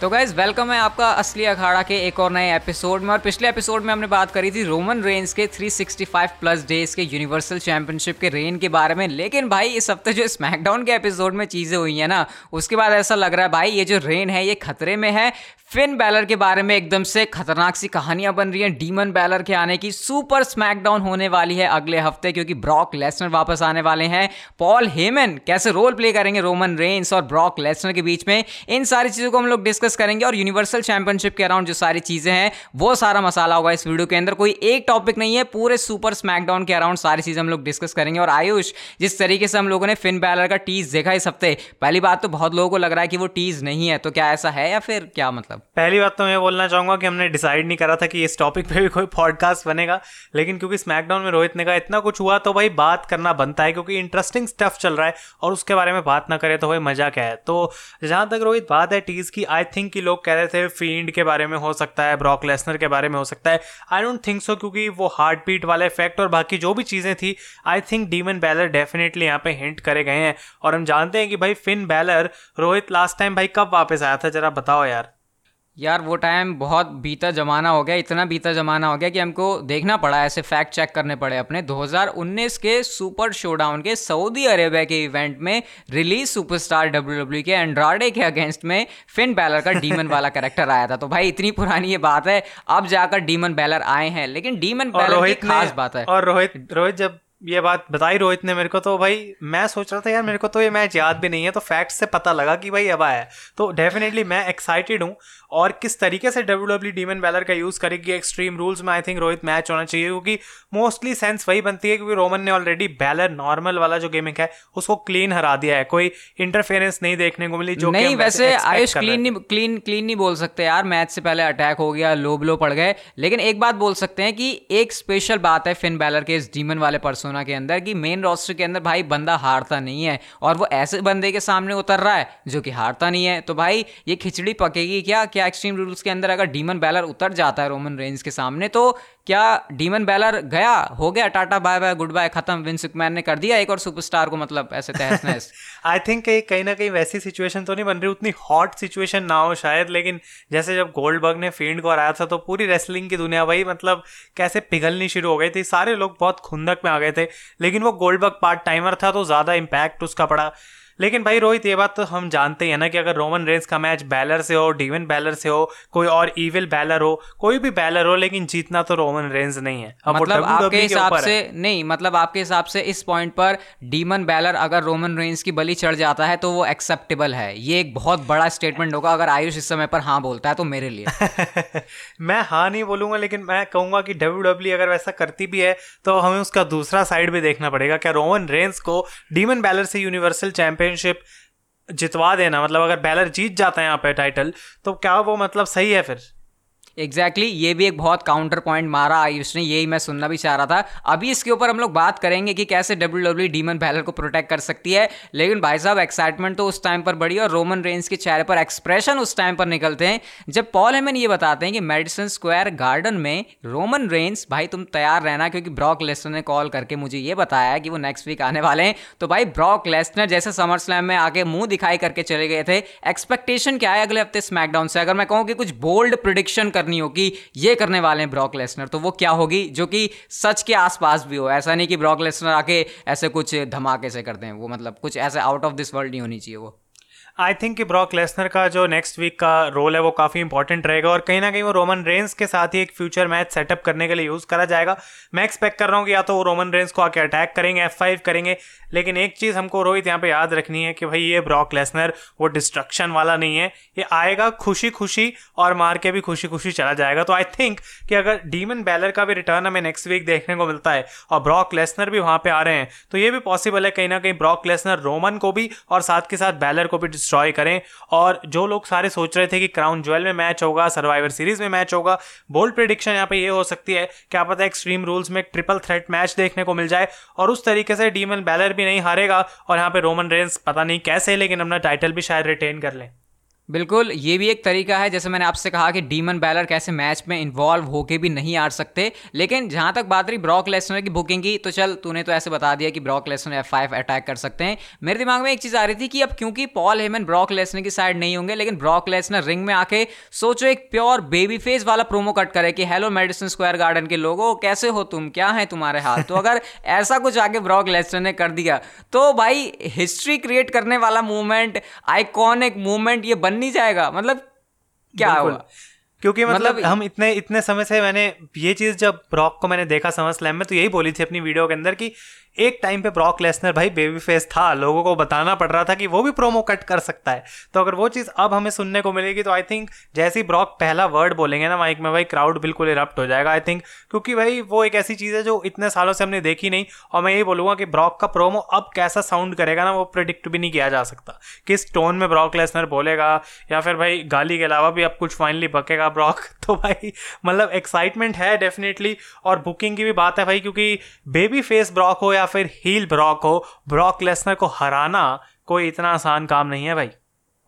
तो guys welcome है आपका असली अखाड़ा के एक और नए एपिसोड में। और पिछले एपिसोड में हमने बात करी थी रोमन रेंज के 365 प्लस डेज़ के यूनिवर्सल चैंपियनशिप के रेन के बारे में। लेकिन भाई, इस हफ़्ते जो स्मैकडाउन के एपिसोड में चीज़ें हुई हैं ना, उसके बाद ऐसा लग रहा है, भाई, ये जो रेन है, ये खतरे में है। फिन बैलर के बारे में एकदम से खतरनाक सी कहानियाँ बन रही हैं डीमन बैलर के आने की। सुपर स्मैकडाउन होने वाली है अगले हफ़्ते, क्योंकि ब्रॉक लेसनर वापस आने वाले हैं। पॉल हेमन कैसे रोल प्ले करेंगे रोमन रेंस और ब्रॉक लेसनर के बीच में? इन सारी चीज़ों को हम लोग डिस्कस करेंगे और यूनिवर्सल चैंपियनशिप के अराउंड जो सारी चीज़ें हैं, वो सारा मसाला होगा इस वीडियो के अंदर। कोई एक टॉपिक नहीं है, पूरे सुपर स्मैकडाउन के अराउंड सारी चीज़ें हम लोग डिस्कस करेंगे। और आयुष, जिस तरीके से हम लोगों ने फिन बैलर का टीज देखा इस हफ़्ते, पहली बात तो बहुत लोगों को लग रहा है कि वो टीज नहीं है तो क्या ऐसा है या फिर क्या मतलब? पहली बात तो मैं बोलना चाहूँगा कि हमने डिसाइड नहीं करा था कि इस टॉपिक पे भी कोई पॉडकास्ट बनेगा, लेकिन क्योंकि स्मैकडाउन में रोहित ने कहा, इतना कुछ हुआ तो भाई बात करना बनता है, क्योंकि इंटरेस्टिंग स्टफ़ चल रहा है, और उसके बारे में बात ना करें तो भाई मज़ा क्या है? तो जहाँ तक रोहित बात है टीज की आई थिंक कि लोग कह रहे थे फ़ील्ड के बारे में हो सकता है ब्रॉक लेसनर के बारे में हो सकता है। आई डोंट थिंक सो क्योंकि वो हार्ट बीट वाला इफ़ेक्ट और बाकी जो भी चीज़ें थी I think Demon Balor definitely यहाँ पे हिंट करे गए हैं। और हम जानते हैं कि भाई Finn Balor Rohit last time भाई कब वापस आया था? जरा बताओ यार। यार वो टाइम बहुत बीता जमाना हो गया इतना बीता जमाना हो गया कि हमको देखना पड़ा ऐसे फैक्ट चेक करने पड़े अपने। 2019 के सुपर शोडाउन के सऊदी अरेबिया के इवेंट में रिलीज़ सुपरस्टार डब्ल्यू के एंड्राडे के अगेंस्ट में फिन बैलर का डीमन वाला कैरेक्टर आया था। तो भाई इतनी पुरानी ये बात है अब जाकर डीमन बैलर आए हैं। लेकिन डीमन बैलर की खास बात है। और रोहित रोहित जब ये बात बताई रोहित ने मेरे को तो भाई मैं सोच रहा था यार मेरे को तो ये मैच याद भी नहीं है। तो फैक्ट से पता लगा कि भाई अब आया तो डेफिनेटली मैं एक्साइटेड हूँ और किस तरीके से डब्ल्यू डब्ल्यू डीमन बैलर का यूज़ करेगी एक्सट्रीम रूल्स में आई थिंक रोहित मैच होना चाहिए क्योंकि मोस्टली सेंस वही बनती है क्योंकि रोमन ने ऑलरेडी बैलर नॉर्मल वाला जो गेमिंग है उसको क्लीन हरा दिया है। कोई इंटरफेरेंस नहीं देखने को मिली जो नहीं वैसे आयुष क्लीन नहीं क्लीन क्लीन नहीं बोल सकते यार मैच से पहले अटैक हो गया लो ब्लो पड़ गए। लेकिन एक बात बोल सकते हैं कि एक स्पेशल बात है फिन बैलर के इस डीमन वाले पर्सोना के अंदर कि मेन रोस्टर के अंदर भाई बंदा हारता नहीं है और वो ऐसे बंदे के सामने उतर रहा है जो कि हारता नहीं है। तो भाई ये खिचड़ी पकेगी क्या? क्या एक्सट्रीम रूल्स के अंदर अगर डीमन बैलर उतर जाता है रोमन रेंज के सामने तो क्या डीमन बैलर गया? हो गया tata bye bye good bye खत्म विंस मैन ने कर दिया एक और सुपरस्टार को मतलब ऐसे तहस नहस। आई थिंक कहीं ना कहीं वैसी सिचुएशन तो नहीं बन रही, उतनी हॉट सिचुएशन ना हो शायद, लेकिन जैसे जब गोल्ड बग ने फ़ील्ड को हराया था तो पूरी रेसलिंग की दुनिया भाई मतलब कैसे पिघलनी शुरू हो गई थी। सारे लोग बहुत खुंदक में आ गए थे, लेकिन वो गोल्ड बग पार्ट टाइमर था तो ज़्यादा इम्पैक्ट उसका पड़ा। लेकिन भाई रोहित ये बात तो हम जानते हैं ना कि अगर रोमन रेंस का मैच बैलर से हो डीवन बैलर से हो कोई और इविल बैलर हो कोई भी बैलर हो लेकिन जीतना तो रोमन रेंस नहीं है अब मतलब आपके हिसाब से नहीं मतलब आपके हिसाब से इस पॉइंट पर डीमन बैलर अगर रोमन रेंस की बलि चढ़ जाता है तो वो एक्सेप्टेबल है। ये एक बहुत बड़ा स्टेटमेंट होगा अगर आयुष इस समय पर हाँ बोलता है तो मेरे लिए। मैं हाँ नहीं बोलूँगा लेकिन मैं कहूँगा कि डब्ल्यू डब्ल्यू e अगर वैसा करती भी है तो हमें उसका दूसरा साइड भी देखना पड़ेगा। क्या रोमन रेंस को डीमन बैलर से यूनिवर्सल चैंपियन चैंपियनशिप जितवा देना मतलब अगर बैलर जीत जाता है यहाँ पे टाइटल तो क्या वो मतलब सही है फिर? एग्जैक्टली exactly, ये भी एक बहुत काउंटर पॉइंट मारा आयुष ने यही मैं सुनना भी चाह रहा था। अभी इसके ऊपर हम लोग बात करेंगे कि कैसे डब्ल्यू डब्ल्यू डीमन बैलर को प्रोटेक्ट कर सकती है। लेकिन भाई साहब एक्साइटमेंट तो उस टाइम पर बढ़ी और रोमन रेंज के चेहरे पर एक्सप्रेशन उस टाइम पर निकलते हैं। जब पॉल हेमन ये बताते हैं कि मेडिसन स्क्वायर गार्डन में रोमन रेंज भाई तुम तैयार रहना क्योंकि ब्रॉक लेसनर ने कॉल करके मुझे ये बताया कि वो नेक्स्ट वीक आने वाले हैं। तो भाई ब्रॉक लेसनर जैसे समर स्लैम में आके मुँह दिखाई करके चले गए थे। एक्सपेक्टेशन क्या है अगले हफ़्ते स्मैकडाउन से? अगर मैं कहूँ कि कुछ बोल्ड प्रिडिक्शन करनी होगी, ये करने वाले हैं ब्रॉक लेसनर। तो वो क्या होगी? जो कि सच के आसपास भी हो। ऐसा नहीं कि ब्रॉक लेसनर आके ऐसे कुछ धमाके से करते हैं। वो मतलब कुछ ऐसे आउट ऑफ़ दिस वर्ल्ड नहीं होनी चाहिए वो। आई थिंक कि ब्रॉक लेसनर का जो नेक्स्ट वीक का रोल है वो काफ़ी इंपॉर्टेंट रहेगा और कहीं ना कहीं वो रोमन रेंस के साथ ही एक फ्यूचर मैच सेटअप करने के लिए यूज़ करा जाएगा। मैं एक्सपेक्ट कर रहा हूँ कि या तो वो रोमन रेंस को आके अटैक करेंगे एफ़ फाइव करेंगे, लेकिन एक चीज़ हमको रोहित यहाँ पे याद रखनी है कि भाई ये ब्रॉक लेसनर वो डिस्ट्रक्शन वाला नहीं है। ये आएगा खुशी खुशी और मार के भी खुशी खुशी चला जाएगा। तो आई थिंक कि अगर डीमन बैलर का भी रिटर्न हमें नेक्स्ट वीक देखने को मिलता है और ब्रॉक लेसनर भी वहाँ पर आ रहे हैं तो ये भी पॉसिबल है कहीं ना कहीं ब्रॉक लेसनर रोमन को भी और साथ के साथ बैलर को भी डिस्ट्रॉय करें। और जो लोग सारे सोच रहे थे कि क्राउन ज्वेल में मैच होगा सर्वाइवर सीरीज़ में मैच होगा बोल्ड प्रिडिक्शन यहाँ पे ये हो सकती है क्या पता एक्सट्रीम रूल्स में ट्रिपल थ्रेट मैच देखने को मिल जाए और उस तरीके से डीमन बैलर भी नहीं हारेगा और यहाँ पे रोमन रेंस पता नहीं कैसे, लेकिन अपना टाइटल भी शायद रिटेन कर लें। बिल्कुल, ये भी एक तरीका है, जैसे मैंने आपसे कहा कि डीमन बैलर कैसे मैच में इन्वॉल्व होके भी नहीं आ सकते, लेकिन जहाँ तक बात रही ब्रॉक लेसनर की बुकिंग की तो चल, तूने तो ऐसे बता दिया कि Brock Lesnar F five attack कर सकते हैं। मेरे दिमाग में एक चीज़ आ रही थी कि अब क्योंकि पॉल हेमन ब्रॉक लेसनर की साइड नहीं होंगे, लेकिन ब्रॉक लेसनर रिंग में आके सोचो एक प्योर बेबी फेस वाला प्रोमो कट करे कि हेलो मेडिसन स्क्वायर गार्डन के लोगो, कैसे हो तुम? क्या है तुम्हारे हाथ तो अगर ऐसा कुछ आगे ब्रॉक लेसनर ने कर दिया तो भाई हिस्ट्री क्रिएट करने वाला मूवमेंट आइकॉनिक मूवमेंट ये बन नहीं जाएगा। मतलब क्या हुआ? क्योंकि मतलब, मतलब- हम इतने इतने समय से मैंने ये चीज़ जब रॉक को मैंने देखा समर स्लैम में तो यही बोली थी अपनी वीडियो के अंदर कि एक टाइम पे ब्रॉक लेसनर भाई बेबी फेस था, लोगों को बताना पड़ रहा था कि वो भी प्रोमो कट कर सकता है। तो अगर वो चीज़ अब हमें सुनने को मिलेगी तो आई थिंक जैसे ही ब्रॉक पहला वर्ड बोलेंगे ना माइक में, भाई क्राउड बिल्कुल इरप्ट हो जाएगा। आई थिंक क्योंकि भाई वो एक ऐसी चीज़ है जो इतने सालों से हमने देखी नहीं, और मैं यही बोलूँगा कि ब्रॉक का प्रोमो अब कैसा साउंड करेगा ना, वो प्रिडिक्ट भी नहीं किया जा सकता। किस टोन में ब्रॉक लेसनर बोलेगा, या फिर भाई गाली के अलावा भी अब कुछ फाइनली बकेगा ब्रॉक तो भाई मतलब एक्साइटमेंट है डेफिनेटली और बुकिंग की भी बात है भाई, क्योंकि बेबी फेस ब्रॉक हो या फिर हील ब्रॉक हो ब्रॉक लेसनर को हराना कोई इतना आसान काम नहीं है भाई।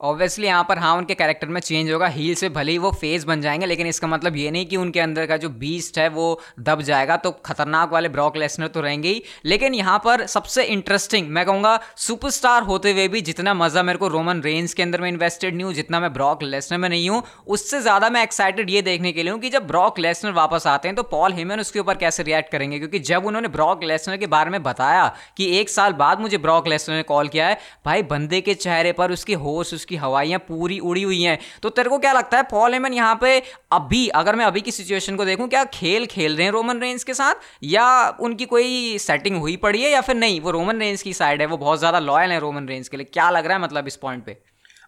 ऑब्वियसली यहाँ पर हाँ उनके कैरेक्टर में चेंज होगा। हील से भले ही वो फेस बन जाएँगे, लेकिन इसका मतलब ये नहीं कि उनके अंदर का जो बीस्ट है, वो दब जाएगा। तो खतरनाक वाले ब्रॉक लेसनर तो रहेंगे ही। लेकिन यहाँ पर सबसे इंटरेस्टिंग मैं कहूँगा सुपरस्टार होते हुए भी जितना मज़ा मेरे को रोमन रेंज के अंदर में इन्वेस्टेड नहीं हूँ, जितना मैं ब्रॉक लेसनर में नहीं हूँ, उससे ज़्यादा मैं एक्साइटेड ये देखने के लिए हूँ कि जब ब्रॉक लेसनर वापस आते हैं तो पॉल हेमन उसके ऊपर कैसे रिएक्ट करेंगे? क्योंकि जब उन्होंने ब्रॉक लेसनर के बारे में बताया कि एक साल बाद मुझे ब्रॉक लेसनर ने कॉल किया है, भाई, बंदे के चेहरे पर उसकी होश उसकी हवाइयाँ पूरी उड़ी हुई हैं। तो तेरे को क्या लगता है, पॉल हेमन यहाँ पे अभी, अगर मैं अभी की सिचुएशन को देखूँ, क्या खेल खेल रहे हैं रोमन रेंज के साथ? या उनकी कोई सेटिंग हुई पड़ी है या फिर नहीं? वो रोमन रेंज की साइड है, वो बहुत ज़्यादा लॉयल है रोमन रेंज के लिए। क्या लग रहा है मतलब इस पॉइंट पे?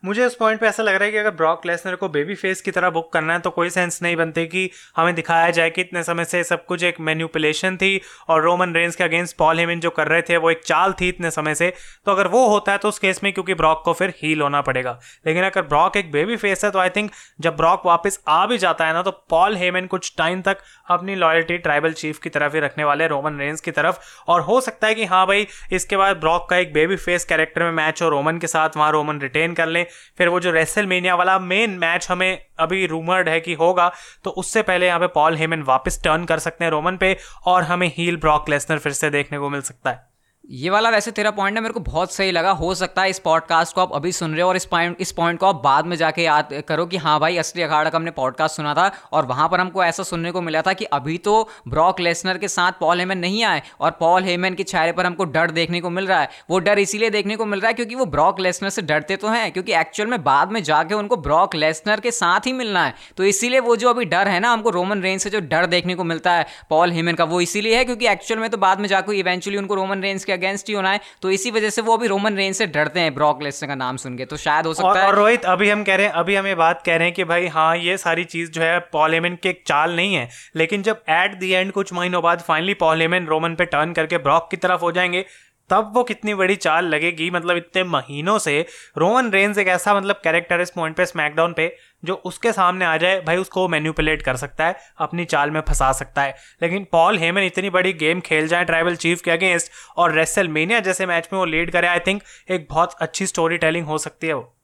मुझे उस पॉइंट पे ऐसा लग रहा है कि अगर ब्रॉक लेसनर को बेबी फेस की तरह बुक करना है तो कोई सेंस नहीं बनती कि हमें दिखाया जाए कि इतने समय से सब कुछ एक मैन्युपुलेशन थी और रोमन रेंज के अगेंस्ट पॉल हेमिन जो कर रहे थे, वो एक चाल थी इतने समय से। तो अगर वो होता है तो उस केस में क्योंकि ब्रॉक को फिर हील होना पड़ेगा। लेकिन अगर ब्रॉक एक बेबी फेस है तो आई थिंक जब ब्रॉक वापस आ भी जाता है ना तो पॉल हेमन कुछ टाइम तक अपनी लॉयल्टी ट्राइबल चीफ की तरफ़ ही रखने वाले रोमन रेंज की तरफ़। और हो सकता है कि हाँ भाई, इसके बाद ब्रॉक का एक बेबी फेस कैरेक्टर में मैच हो रोमन के साथ, वहाँ रोमन रिटेन कर लें। फिर वो जो रेसल वाला मेन मैच हमें अभी रूमर्ड है कि होगा तो उससे पहले यहाँ पे पॉल हेमन वापस टर्न कर सकते हैं रोमन पे और हमें हील ब्रॉक लेसनर फिर से देखने को मिल सकता है। ये वाला वैसे तेरा पॉइंट है मेरे को बहुत सही लगा। हो सकता है इस पॉडकास्ट को आप अभी सुन रहे हो और इस पॉइंट इस पॉइंट को आप बाद में जाके याद करो कि हाँ भाई, असली अखाड़ा का हमने पॉडकास्ट सुना था और वहाँ पर हमको ऐसा सुनने को मिला था कि अभी तो ब्रॉक लेसनर के साथ पॉल हेमन नहीं आए और पॉल हेमन के चेहरे पर हमको डर देखने को मिल रहा है। वो डर इसीलिए देखने को मिल रहा है क्योंकि वो ब्रॉक लेसनर से डरते तो हैं, क्योंकि एक्चुअल में बाद में जाके उनको ब्रॉक लेसनर के साथ ही मिलना है। तो इसीलिए वो जो अभी डर है ना, हमको रोमन रेंज से जो डर देखने को मिलता है पॉल हेमन का, वो इसीलिए है क्योंकि एक्चुअल में तो बाद में जाकर इवेंचुअली उनको रोमन रेंज के अगेंस्ट ही होना है तो इसी वजह से वो अभी रोमन रेंज से डरते हैं ब्रॉक लेसनर का नाम सुन के। तो शायद हो और, सकता है और रोहित अभी हम कह रहे हैं अभी हम ये बात कह रहे हैं कि भाई हाँ ये सारी चीज़ जो है पॉलेमन की एक चाल नहीं है। लेकिन जब एट दी एंड कुछ महीनों बाद फाइनली पॉलेमन रोमन पे टर्न करके ब्रॉक की तरफ़ हो जाएँगे तब वो कितनी बड़ी चाल लगेगी मतलब इतने महीनों से। रोमन रेंज एक ऐसा मतलब कैरेक्टर इस पॉइंट पे स्मैकडाउन पे, जो उसके सामने आ जाए, भाई उसको मैन्यूपुलेट कर सकता है, अपनी चाल में फंसा सकता है। लेकिन पॉल हेमन इतनी बड़ी गेम खेल जाए ट्राइबल चीफ के अगेंस्ट और रेसलमेनिया जैसे मैच में वो लीड करे आई थिंक एक बहुत अच्छी स्टोरी टेलिंग हो सकती है वो।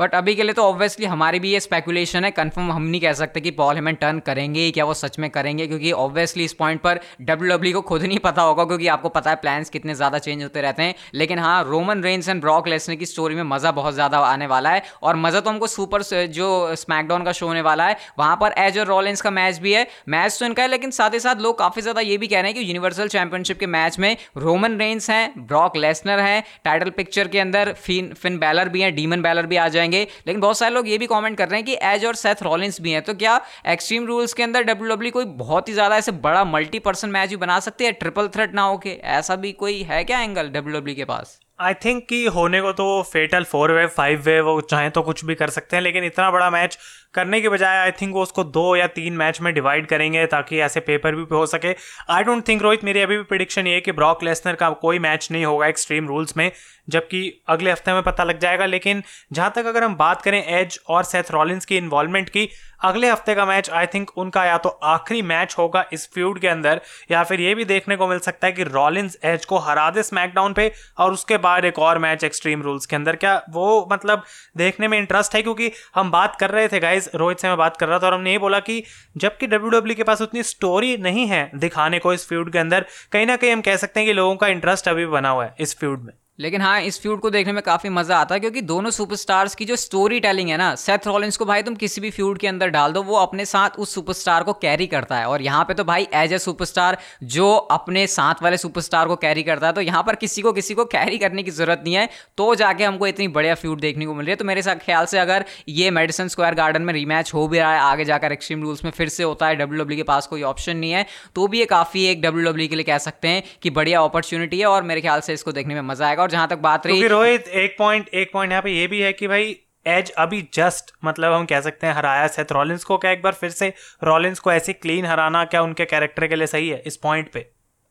बट अभी के लिए तो ऑब्वियसली हमारी भी ये स्पेकुलेशन है कंफर्म हम नहीं कह सकते कि पॉल हेमन टर्न करेंगे क्या वो सच में करेंगे? क्योंकि ऑब्वियसली इस पॉइंट पर डब्ल्यू को खुद नहीं पता होगा, क्योंकि आपको पता है प्लान्स कितने ज़्यादा चेंज होते रहते हैं। लेकिन हाँ Roman Reigns and Brock Lesnar की स्टोरी में मज़ा बहुत ज़्यादा आने वाला है, और मज़ा तो हमको सुपर जो स्मैकडाउन का शो होने वाला है, वहाँ पर एज और रॉलेंस का मैच भी है। मैच तो इनका है, लेकिन साथ ही साथ लोग काफ़ी ज़्यादा ये भी कह रहे हैं कि यूनिवर्सल चैंपियनशिप के मैच में रोमन रेंस हैं ब्रॉक लेसनर हैं टाइटल पिक्चर के अंदर फिन फिन बैलर भी हैं डीमन बैलर भी आ जाएँगे। लेकिन बहुत सारे लोग ये भी कमेंट कर रहे हैं कि एज और सेथ रॉलिंस भी हैं। तो क्या एक्सट्रीम रूल्स के अंदर डब्ल्यू कोई बहुत ही ज़्यादा ऐसे बड़ा मल्टी पर्सन मैच भी बना सकते हैं? ट्रिपल थ्रेट ना होके? ऐसा भी कोई है क्या एंगल डब्ल्यू के पास? आई थिंक कि होने को तो fatal four way five way वो चाहे तो कुछ भी कर सकते हैं, लेकिन इतना बड़ा मैच करने के बजाय आई थिंक वो उसको दो या तीन मैच में डिवाइड करेंगे ताकि ऐसे पेपर भी हो सके। आई डोंट थिंक रोहित, मेरी अभी भी प्रिडिक्शन ये है कि ब्रॉक लेसनर का कोई मैच नहीं होगा एक्सट्रीम रूल्स में, जबकि अगले हफ़्ते में पता लग जाएगा, लेकिन जहाँ तक अगर हम बात करें एज और सेथ रॉलिंस की इन्वॉल्वमेंट की अगले हफ़्ते का मैच आई थिंक उनका या तो आखिरी मैच होगा इस फ्यूड के अंदर, या फिर ये भी देखने को मिल सकता है कि रॉलिंस एज को हरा दे स्मैकडाउन पे, और उसके बाद एक और मैच एक्सट्रीम रूल्स के अंदर। क्या वो मतलब देखने में इंटरेस्ट है? क्योंकि हम बात कर रहे थे गाइज़ रोहित से मैं बात कर रहा था, और हमने ये बोला कि जबकि डब्ल्यू e के पास उतनी स्टोरी नहीं है दिखाने को इस फ्यूड के अंदर, कहीं ना कहीं हम कह सकते हैं कि लोगों का इंटरेस्ट अभी बना हुआ है इस फ्यूड में। लेकिन हाँ इस फ्यूड को देखने में काफ़ी मज़ा आता है, क्योंकि दोनों सुपरस्टार्स की जो स्टोरी टेलिंग है ना सेथ रॉलिंस को भाई तुम किसी भी फ्यूड के अंदर डाल दो, वो अपने साथ उस सुपरस्टार को कैरी करता है। और यहाँ पे तो भाई एज ए सुपरस्टार जो अपने साथ वाले सुपरस्टार को कैरी करता है तो यहाँ पर किसी को किसी को कैरी करने की ज़रूरत नहीं है। तो जाके हमको इतनी बढ़िया फ्यूड देखने को मिल रही है। तो मेरे साथ ख्याल से अगर ये मेडिसन स्क्वायर गार्डन में रीमैच हो भी रहा है, आगे जाकर एक्सट्रीम रूल्स में फिर से होता है डब्ल्यू e के पास कोई ऑप्शन नहीं है तो भी ये काफ़ी एक डब्ल्यू e के लिए कह सकते हैं कि बढ़िया अपॉर्चुनिटी है, और मेरे ख्याल से इसको देखने में मज़ा आएगा। और जहाँ तक बात रही रोहित एक पॉइंट एक पॉइंट यहाँ पे ये भी है कि भाई एज अभी जस्ट मतलब हम कह सकते हैं हराया सेथ रॉलिंस को क्या एक बार फिर से रॉलिंस को ऐसे क्लीन हराना क्या उनके कैरेक्टर के लिए सही है इस पॉइंट पे?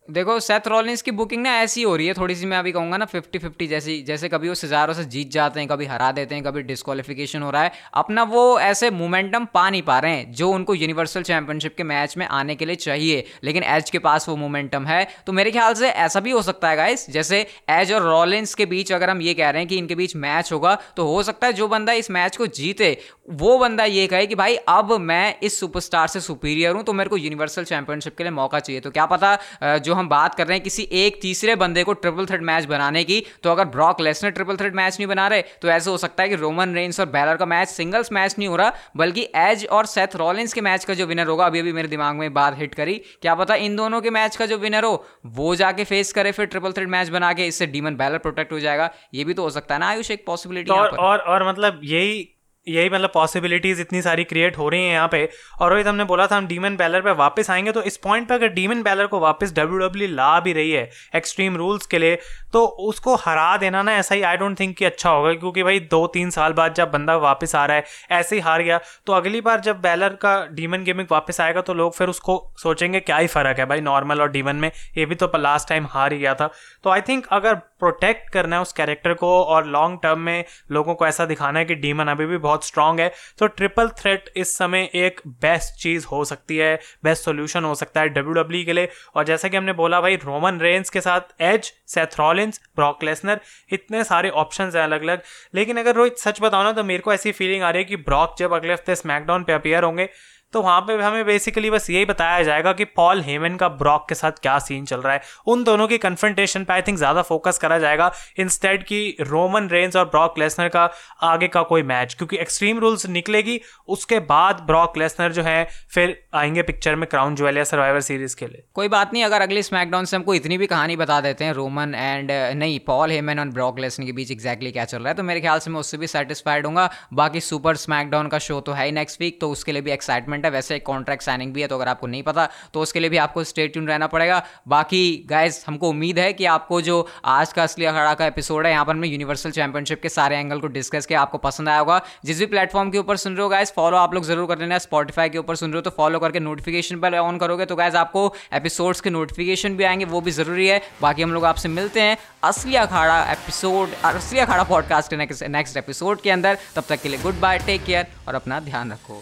देखो सेथ रॉलिंस की बुकिंग ना ऐसी हो रही है, थोड़ी सी मैं अभी कहूँगा ना फिफ्टी फिफ्टी जैसी, जैसे कभी वो सिजारों से जीत जाते हैं, कभी हरा देते हैं, कभी डिस्कालिफिकेशन हो रहा है, अपना वो ऐसे मोमेंटम पा नहीं पा रहे हैं, जो उनको यूनिवर्सल चैंपियनशिप के मैच में आने के लिए चाहिए, लेकिन एज के पास वो मोमेंटम है। तो मेरे ख्याल से ऐसा भी हो सकता है गाइस जैसे एज और रॉलिंस के बीच अगर हम ये कह रहे हैं कि इनके बीच मैच होगा तो हो सकता है जो बंदा इस मैच को जीते, वो बंदा ये कहे कि भाई, अब मैं इस सुपरस्टार से सुपीरियर हूँ तो मेरे को यूनिवर्सल चैंपियनशिप के लिए मौका चाहिए। तो क्या पता जो हम बात कर रहे हैं किसी एक तीसरे बंदे को ट्रिपल थ्रेड मैच बनाने की तो अगर Brock Lesnar triple threat match नहीं बना रहे तो ऐसे हो सकता है कि रोमन रेंस और बैलर का मैच सिंगल्स मैच नहीं हो रहा बल्कि एज और सेथ रॉलिंस के मैच का जो विनर होगा अभी अभी मेरे दिमाग में बात हिट करी क्या पता इन दोनों के मैच का जो विनर हो वो जाके फेस करे फिर ट्रिपल थ्रेड मैच बना के इससे डीमन बैलर प्रोटेक्ट हो जाएगा ये भी तो हो सकता है ना आयुष एक पॉसिबिलिटी और, और और मतलब यही यही मतलब पॉसिबिलिटीज इतनी सारी क्रिएट हो रही हैं यहाँ पे। और रोहित हमने बोला था, हम डीमन बैलर पे वापस आएँगे तो इस पॉइंट पे अगर डीमन बैलर को वापस डब्ल्यू डब्ल्यू e ला भी रही है एक्सट्रीम रूल्स के लिए तो उसको हरा देना ना ऐसा ही आई डोंट थिंक कि अच्छा होगा, क्योंकि भाई दो तीन साल बाद जब बंदा वापस आ रहा है, ऐसे ही हार गया। तो अगली बार जब बैलर का डीमन गेमिंग वापस आएगा तो लोग फिर उसको सोचेंगे, क्या ही फ़र्क है भाई नॉर्मल और डीमन में, ये भी तो लास्ट टाइम हार ही गया था। तो आई थिंक अगर प्रोटेक्ट करना है उस कैरेक्टर को, और लॉन्ग टर्म में लोगों को ऐसा दिखाना है कि डीमन अभी भी बहुत स्ट्रांग है तो ट्रिपल थ्रेट इस समय एक बेस्ट चीज़ हो सकती है बेस्ट सोल्यूशन हो सकता है डब्ल्यू डब्ल्यू e के लिए। और जैसा कि हमने बोला भाई रोमन रेंस के साथ एज सेथरॉलिन्स ब्रॉकलेसनर इतने सारे ऑप्शन हैं अलग अलग लेकिन अगर रोहित, सच बताओ ना तो मेरे को ऐसी फीलिंग आ रही है कि ब्रॉक जब अगले हफ़्ते स्मैकडाउन पे अपियर होंगे तो वहाँ पे हमें बेसिकली बस यही बताया जाएगा कि पॉल हेमन का ब्रॉक के साथ क्या सीन चल रहा है। उन दोनों की कन्फ्रंटेशन पे आई थिंक ज़्यादा फोकस करा जाएगा। इंस्टेड की रोमन रेंज और ब्रॉक लेसनर का आगे का कोई मैच क्योंकि एक्सट्रीम रूल्स निकलेगी, उसके बाद ब्रॉक लेसनर जो है, फिर आएँगे पिक्चर में क्राउन ज्वेल या सर्वाइवर सीरीज़ के लिए। कोई बात नहीं, अगर अगले स्मैकडाउन से हमको इतनी भी कहानी बता देते हैं रोमन एंड नहीं पॉल हेमन और ब्रॉक लेसनर के बीच एक्जैक्टली क्या चल रहा है तो मेरे ख्याल से मैं उससे भी सेटिस्फाइड हूँ बाकी सुपर स्मैकडाउन का शो तो ही नेक्स्ट वीक तो उसके लिए भी एक्साइटमेंट है, वैसे कॉन्ट्रैक्ट साइनिंग भी है तो अगर आपको नहीं पता तो उसके लिए भी आपको स्टेट ट्यून रहना पड़ेगा। बाकी गाइज़ हमको उम्मीद है कि आपको जो आज का असली अखाड़ा का एपिसोड है, यहाँ पर मैं यूनिवर्सल चैंपियनशिप के सारे एंगल को डिस्कस किया, आपको पसंद आया होगा। जिस भी प्लेटफॉर्म के ऊपर सुन रहे हो गाइज़ फॉलो आप लोग ज़रूर कर लेना स्पॉटीफाई के ऊपर सुन रहे हो तो फॉलो करके नोटिफिकेशन पर ऑन करोगे तो गाइज़ आपको एपिसोड्स के नोटिफिकेशन भी आएँगे, वो भी ज़रूरी है। बाकी हम लोग आपसे मिलते हैं असली अखाड़ा एपिसोड असली अखाड़ा पॉडकास्ट के नेक्स्ट एपिसोड के अंदर। तब तक के लिए गुड बाय टेक केयर और अपना ध्यान रखो।